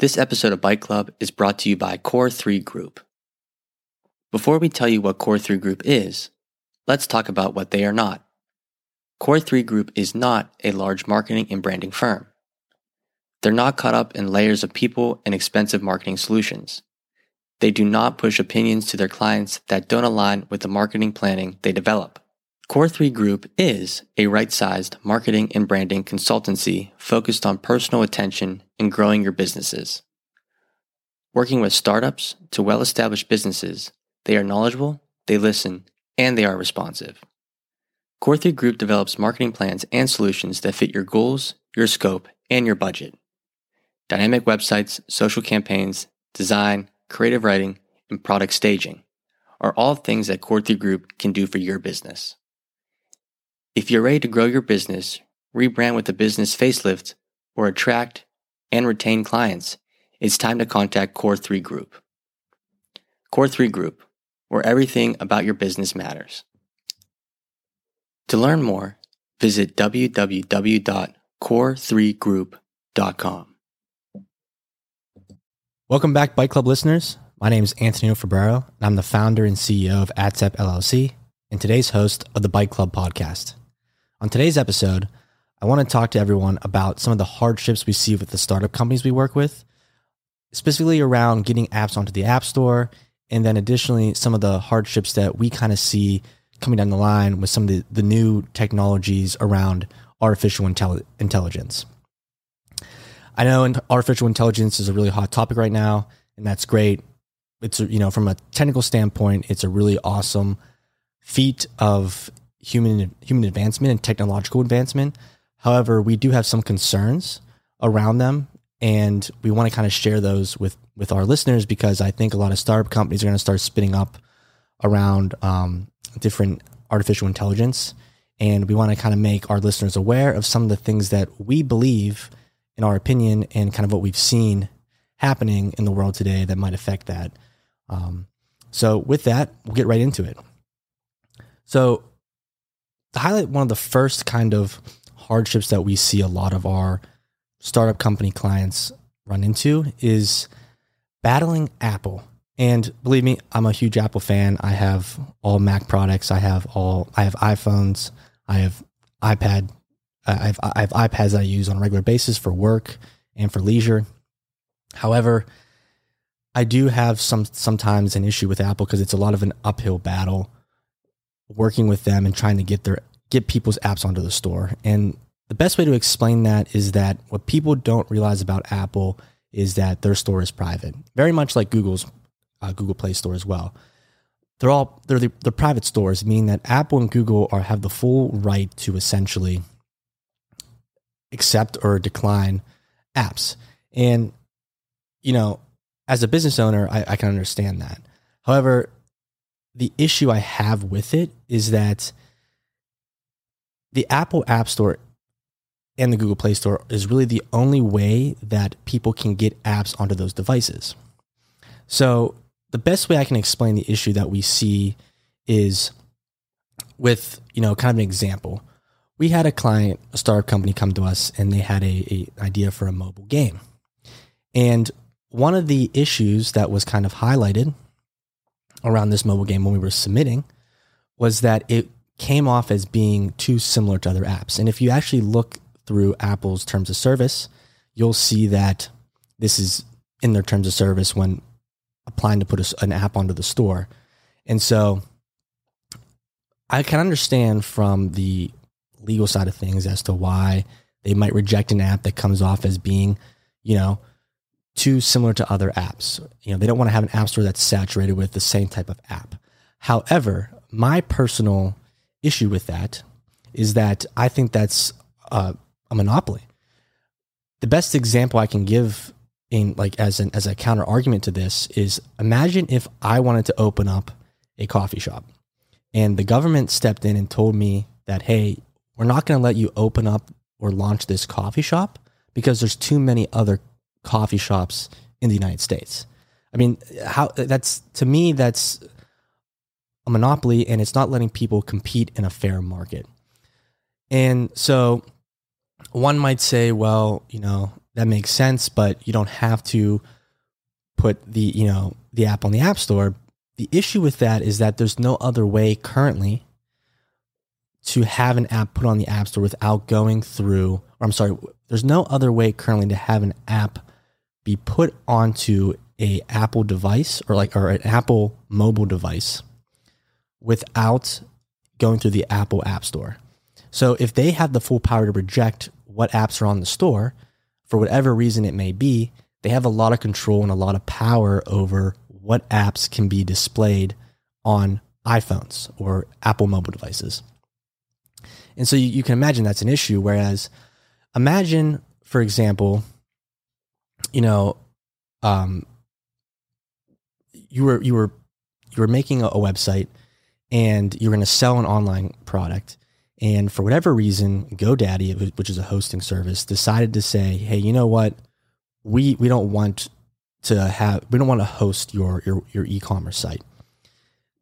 This episode of Bike Club is brought to you by Core 3 Group. Before we tell you what Core 3 Group is, let's talk about what they are not. Core 3 Group is not a large marketing and branding firm. They're not caught up in layers of people and expensive marketing solutions. They do not push opinions to their clients that don't align with the marketing planning they develop. Core 3 Group is a right sized marketing and branding consultancy focused on personal attention and growing your businesses. Working with startups to well established businesses, they are knowledgeable, they listen, and they are responsive. Core 3 Group develops marketing plans and solutions that fit your goals, your scope, and your budget. Dynamic websites, social campaigns, design, creative writing, and product staging are all things that Core 3 Group can do for your business. If you're ready to grow your business, rebrand with a business facelift, or attract and retain clients, it's time to contact Core 3 Group. Core 3 Group, where everything about your business matters. To learn more, visit www.core3group.com. Welcome back, Bike Club listeners. My name is Antonino Fabrero, and I'm the founder and CEO of Atsap LLC and today's host of the Bike Club podcast. On today's episode, I want to talk to everyone about some of the hardships we see with the startup companies we work with, specifically around getting apps onto the App Store, and then additionally, some of the hardships that we kind of see coming down the line with some of the, the new technologies around artificial intelli- intelligence. I know artificial intelligence is a really hot topic right now, and that's great. It's, you know, from a technical standpoint, it's a really awesome feat of human human advancement and technological advancement. However, we do have some concerns around them, and we want to kind of share those with with our listeners because I think a lot of startup companies are going to start spinning up around um, different artificial intelligence, and we want to kind of make our listeners aware of some of the things that we believe, in our opinion, and kind of what we've seen happening in the world today that might affect that. Um, so, with that, we'll get right into it. So, highlight one of the first kind of hardships that we see a lot of our startup company clients run into is battling Apple. And believe me, I'm a huge Apple fan. I have all Mac products. I have all I have iPhones. I have iPad. I have I have iPads that I use on a regular basis for work and for leisure. However, I do have some sometimes an issue with Apple because it's a lot of an uphill battle working with them and trying to get their get people's apps onto the store. And the best way to explain that is that what people don't realize about Apple is that their store is private, very much like Google's uh, Google Play Store as well. They're all they're the, the private stores, meaning that Apple and Google are have the full right to essentially accept or decline apps. And you know, as a business owner, I, I can understand that. However, the issue I have with it is that the Apple App Store and the Google Play Store is really the only way that people can get apps onto those devices. So, the best way I can explain the issue that we see is with, you know, kind of an example. We had a client, a startup company come to us and they had a, a idea for a mobile game. And one of the issues that was kind of highlighted around this mobile game when we were submitting was that it came off as being too similar to other apps. And if you actually look through Apple's terms of service, you'll see that this is in their terms of service when applying to put a, an app onto the store. And so I can understand from the legal side of things as to why they might reject an app that comes off as being, you know, too similar to other apps. You know, they don't want to have an app store that's saturated with the same type of app. However, my personal issue with that is that I think that's a monopoly. The best example I can give in like as an as a counter argument to this is imagine if I wanted to open up a coffee shop and the government stepped in and told me that hey, we're not going to let you open up or launch this coffee shop because there's too many other coffee shops in the United States. I mean, how that's to me that's a monopoly and it's not letting people compete in a fair market. And so one might say, well, you know, that makes sense, but you don't have to put the, you know, the app on the App Store. The issue with that is that there's no other way currently to have an app put on the App Store without going through, or I'm sorry, there's no other way currently to have an app be put onto a Apple device or like or an Apple mobile device without going through the Apple App Store. So if they have the full power to reject what apps are on the store for whatever reason it may be, they have a lot of control and a lot of power over what apps can be displayed on iPhones or Apple mobile devices. And so you, you can imagine that's an issue. Whereas, imagine, for example, you know, um, you were you were you were making a, a website and you're going to sell an online product, and for whatever reason, GoDaddy, which is a hosting service, decided to say, "Hey, you know what? We we don't want to have we don't want to host your your your e-commerce site."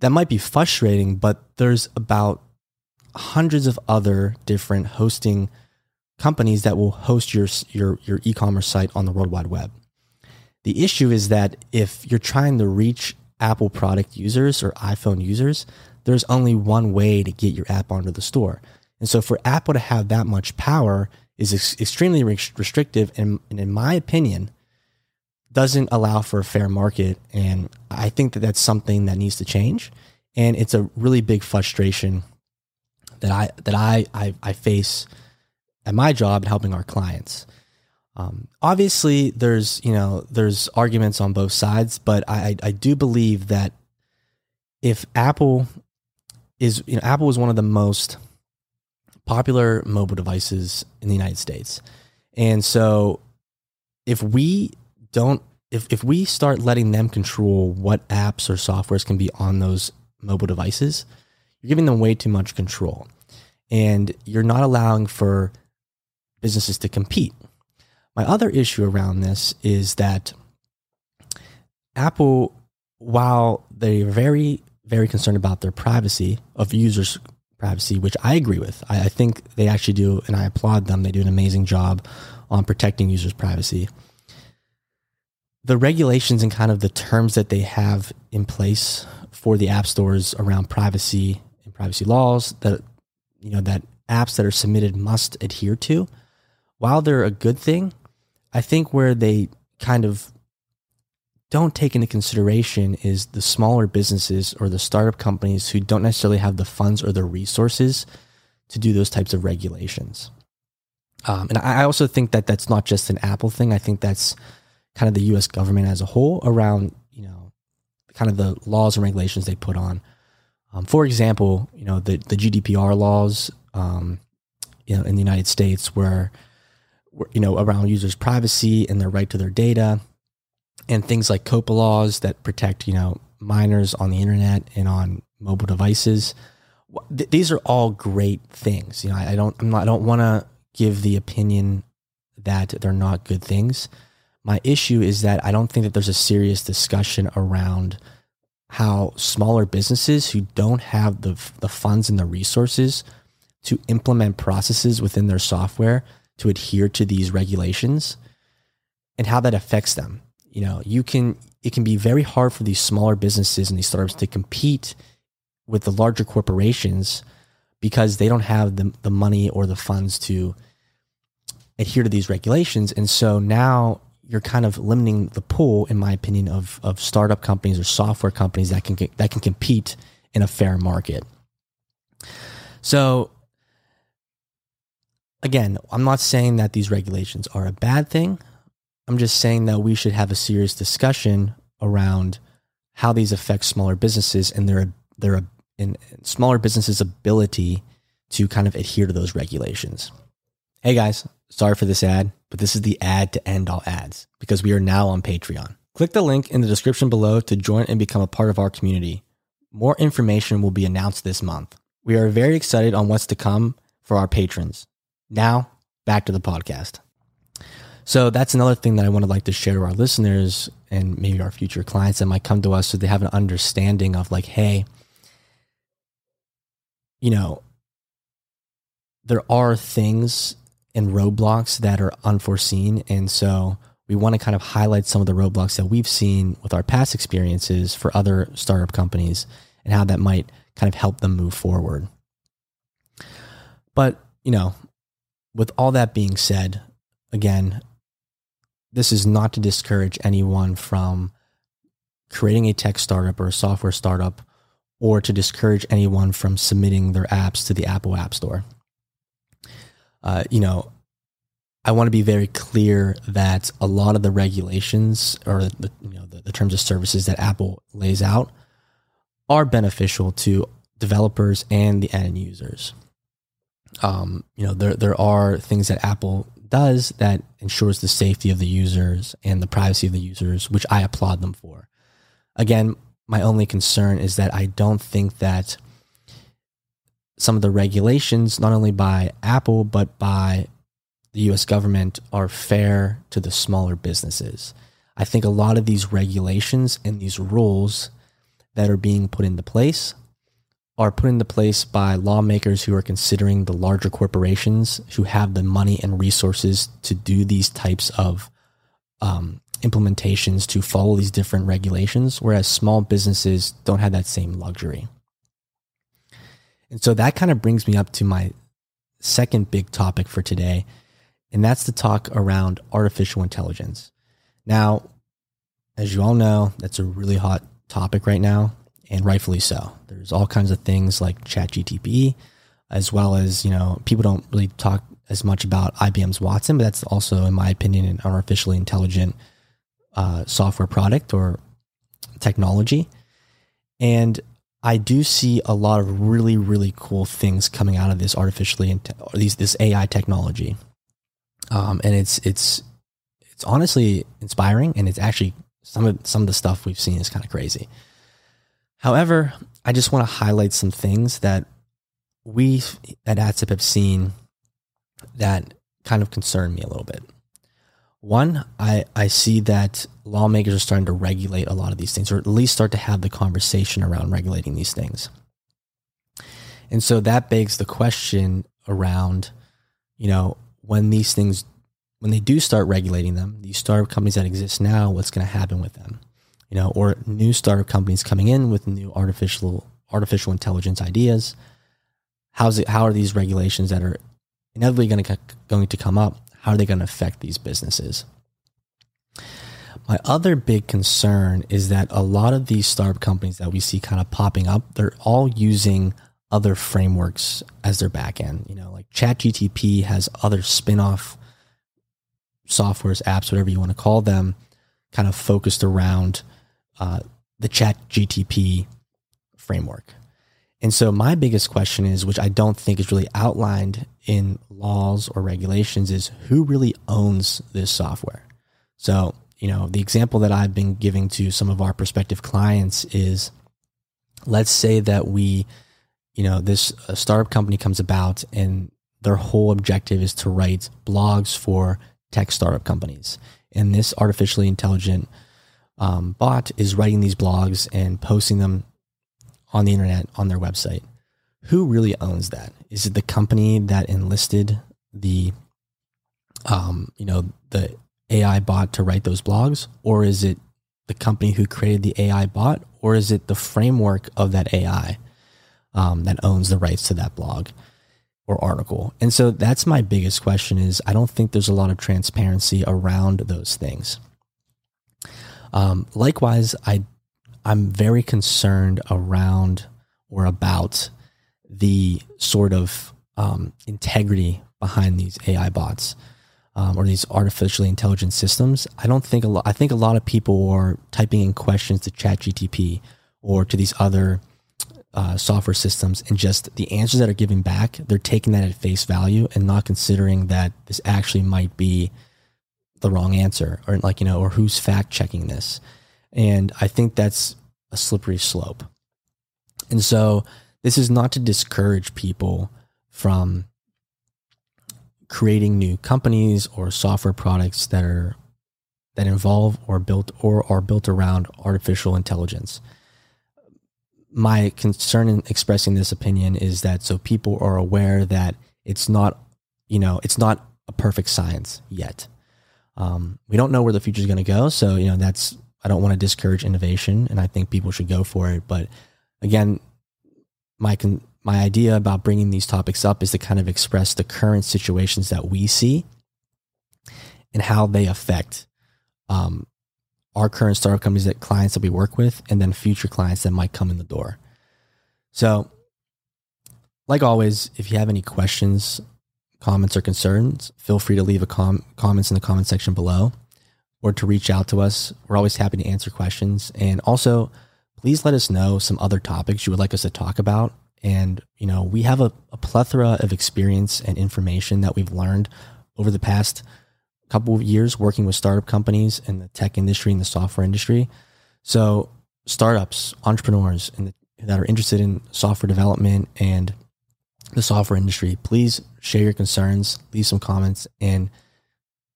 That might be frustrating, but there's about hundreds of other different hosting companies that will host your your your e-commerce site on the World Wide Web. The issue is that if you're trying to reach Apple product users or iPhone users, there's only one way to get your app onto the store. And so for Apple to have that much power is ex- extremely restrictive and, and in my opinion doesn't allow for a fair market and I think that that's something that needs to change and it's a really big frustration that I that I I, I face at my job and helping our clients. Um, obviously, there's you know there's arguments on both sides, but I I do believe that if Apple is you know Apple is one of the most popular mobile devices in the United States, and so if we don't if if we start letting them control what apps or softwares can be on those mobile devices, you're giving them way too much control and you're not allowing for businesses to compete. My other issue around this is that Apple, while they're very, very concerned about their privacy of users' privacy, which I agree with, I, I think they actually do, and I applaud them. They do an amazing job on protecting users' privacy. The regulations and kind of the terms that they have in place for the app stores around privacy and privacy laws that you know that apps that are submitted must adhere to, while they're a good thing, I think where they kind of don't take into consideration is the smaller businesses or the startup companies who don't necessarily have the funds or the resources to do those types of regulations. Um, and I also think that that's not just an Apple thing. I think that's kind of the U.S. government as a whole around you know kind of the laws and regulations they put on. Um, for example, you know the the GDPR laws, um, you know, in the United States, where, where you know around users' privacy and their right to their data, and things like COPPA laws that protect you know minors on the internet and on mobile devices. Th- these are all great things. You know, I, I don't I'm not, I don't want to give the opinion that they're not good things. My issue is that I don't think that there's a serious discussion around how smaller businesses who don't have the, the funds and the resources to implement processes within their software to adhere to these regulations and how that affects them. You know, you can it can be very hard for these smaller businesses and these startups to compete with the larger corporations because they don't have the, the money or the funds to adhere to these regulations. And so now you're kind of limiting the pool, in my opinion, of of startup companies or software companies that can that can compete in a fair market. So again, I'm not saying that these regulations are a bad thing. I'm just saying that we should have a serious discussion around how these affect smaller businesses and their their in smaller businesses' ability to kind of adhere to those regulations. Hey guys, sorry for this ad, but this is the ad to end all ads because we are now on Patreon. Click the link in the description below to join and become a part of our community. More information will be announced this month. We are very excited on what's to come for our patrons. Now, back to the podcast. So that's another thing that I want to like to share to our listeners and maybe our future clients that might come to us so they have an understanding of like, hey, you know, there are things and roadblocks that are unforeseen. And so we want to kind of highlight some of the roadblocks that we've seen with our past experiences for other startup companies and how that might kind of help them move forward. But, you know, with all that being said, again, this is not to discourage anyone from creating a tech startup or a software startup or to discourage anyone from submitting their apps to the Apple App Store. Uh, you know, I want to be very clear that a lot of the regulations or the, you know, the, the terms of services that Apple lays out are beneficial to developers and the end users. Um, you know, there there are things that Apple does that ensures the safety of the users and the privacy of the users, which I applaud them for. Again, my only concern is that I don't think that some of the regulations, not only by Apple, but by the US government, are fair to the smaller businesses. I think a lot of these regulations and these rules that are being put into place are put into place by lawmakers who are considering the larger corporations who have the money and resources to do these types of um, implementations to follow these different regulations, whereas small businesses don't have that same luxury. And so that kind of brings me up to my second big topic for today, and that's the talk around artificial intelligence. Now, as you all know, that's a really hot topic right now, and rightfully so. There's all kinds of things like ChatGTP, as well as, you know, people don't really talk as much about IBM's Watson, but that's also, in my opinion, an artificially intelligent uh, software product or technology. And I do see a lot of really, really cool things coming out of this artificially these this AI technology, um, and it's it's it's honestly inspiring, and it's actually some of some of the stuff we've seen is kind of crazy. However, I just want to highlight some things that we at Atsap have seen that kind of concern me a little bit. One, I, I see that lawmakers are starting to regulate a lot of these things, or at least start to have the conversation around regulating these things. And so that begs the question around, you know, when these things, when they do start regulating them, these startup companies that exist now, what's going to happen with them? You know, or new startup companies coming in with new artificial artificial intelligence ideas. How's it? How are these regulations that are inevitably going to going to come up how are they going to affect these businesses? My other big concern is that a lot of these startup companies that we see kind of popping up, they're all using other frameworks as their backend. You know, like ChatGTP has other spin-off softwares, apps, whatever you want to call them, kind of focused around uh, the ChatGTP framework. And so my biggest question is, which I don't think is really outlined in laws or regulations, is who really owns this software? So, you know, the example that I've been giving to some of our prospective clients is let's say that we, you know, this startup company comes about and their whole objective is to write blogs for tech startup companies. And this artificially intelligent um, bot is writing these blogs and posting them on the internet on their website. Who really owns that? Is it the company that enlisted the, um, you know, the AI bot to write those blogs, or is it the company who created the AI bot, or is it the framework of that AI um, that owns the rights to that blog or article? And so that's my biggest question: is I don't think there's a lot of transparency around those things. Um, likewise, I I'm very concerned around or about the sort of um, integrity behind these AI bots um, or these artificially intelligent systems. I don't think a lot. I think a lot of people are typing in questions to ChatGTP or to these other uh, software systems, and just the answers that are giving back, they're taking that at face value and not considering that this actually might be the wrong answer, or like you know, or who's fact checking this. And I think that's a slippery slope. And so this is not to discourage people from creating new companies or software products that are that involve or built or are built around artificial intelligence. My concern in expressing this opinion is that so people are aware that it's not, you know, it's not a perfect science yet. Um, we don't know where the future is going to go. So, you know, that's, I don't want to discourage innovation and I think people should go for it. But again, my, con- my idea about bringing these topics up is to kind of express the current situations that we see and how they affect um, our current startup companies that clients that we work with and then future clients that might come in the door. So, like always, if you have any questions, comments, or concerns, feel free to leave a com- comments in the comment section below or to reach out to us. We're always happy to answer questions. And also, please let us know some other topics you would like us to talk about. And, you know, we have a, a plethora of experience and information that we've learned over the past couple of years working with startup companies in the tech industry and the software industry. So, startups, entrepreneurs, and that are interested in software development and the software industry, please share your concerns, leave some comments, and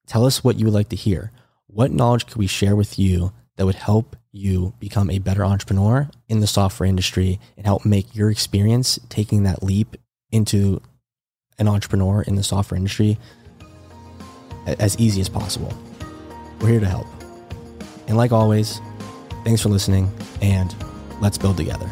tell us what you would like to hear. What knowledge could we share with you that would help you become a better entrepreneur in the software industry and help make your experience taking that leap into an entrepreneur in the software industry as easy as possible. We're here to help. And like always, thanks for listening and let's build together.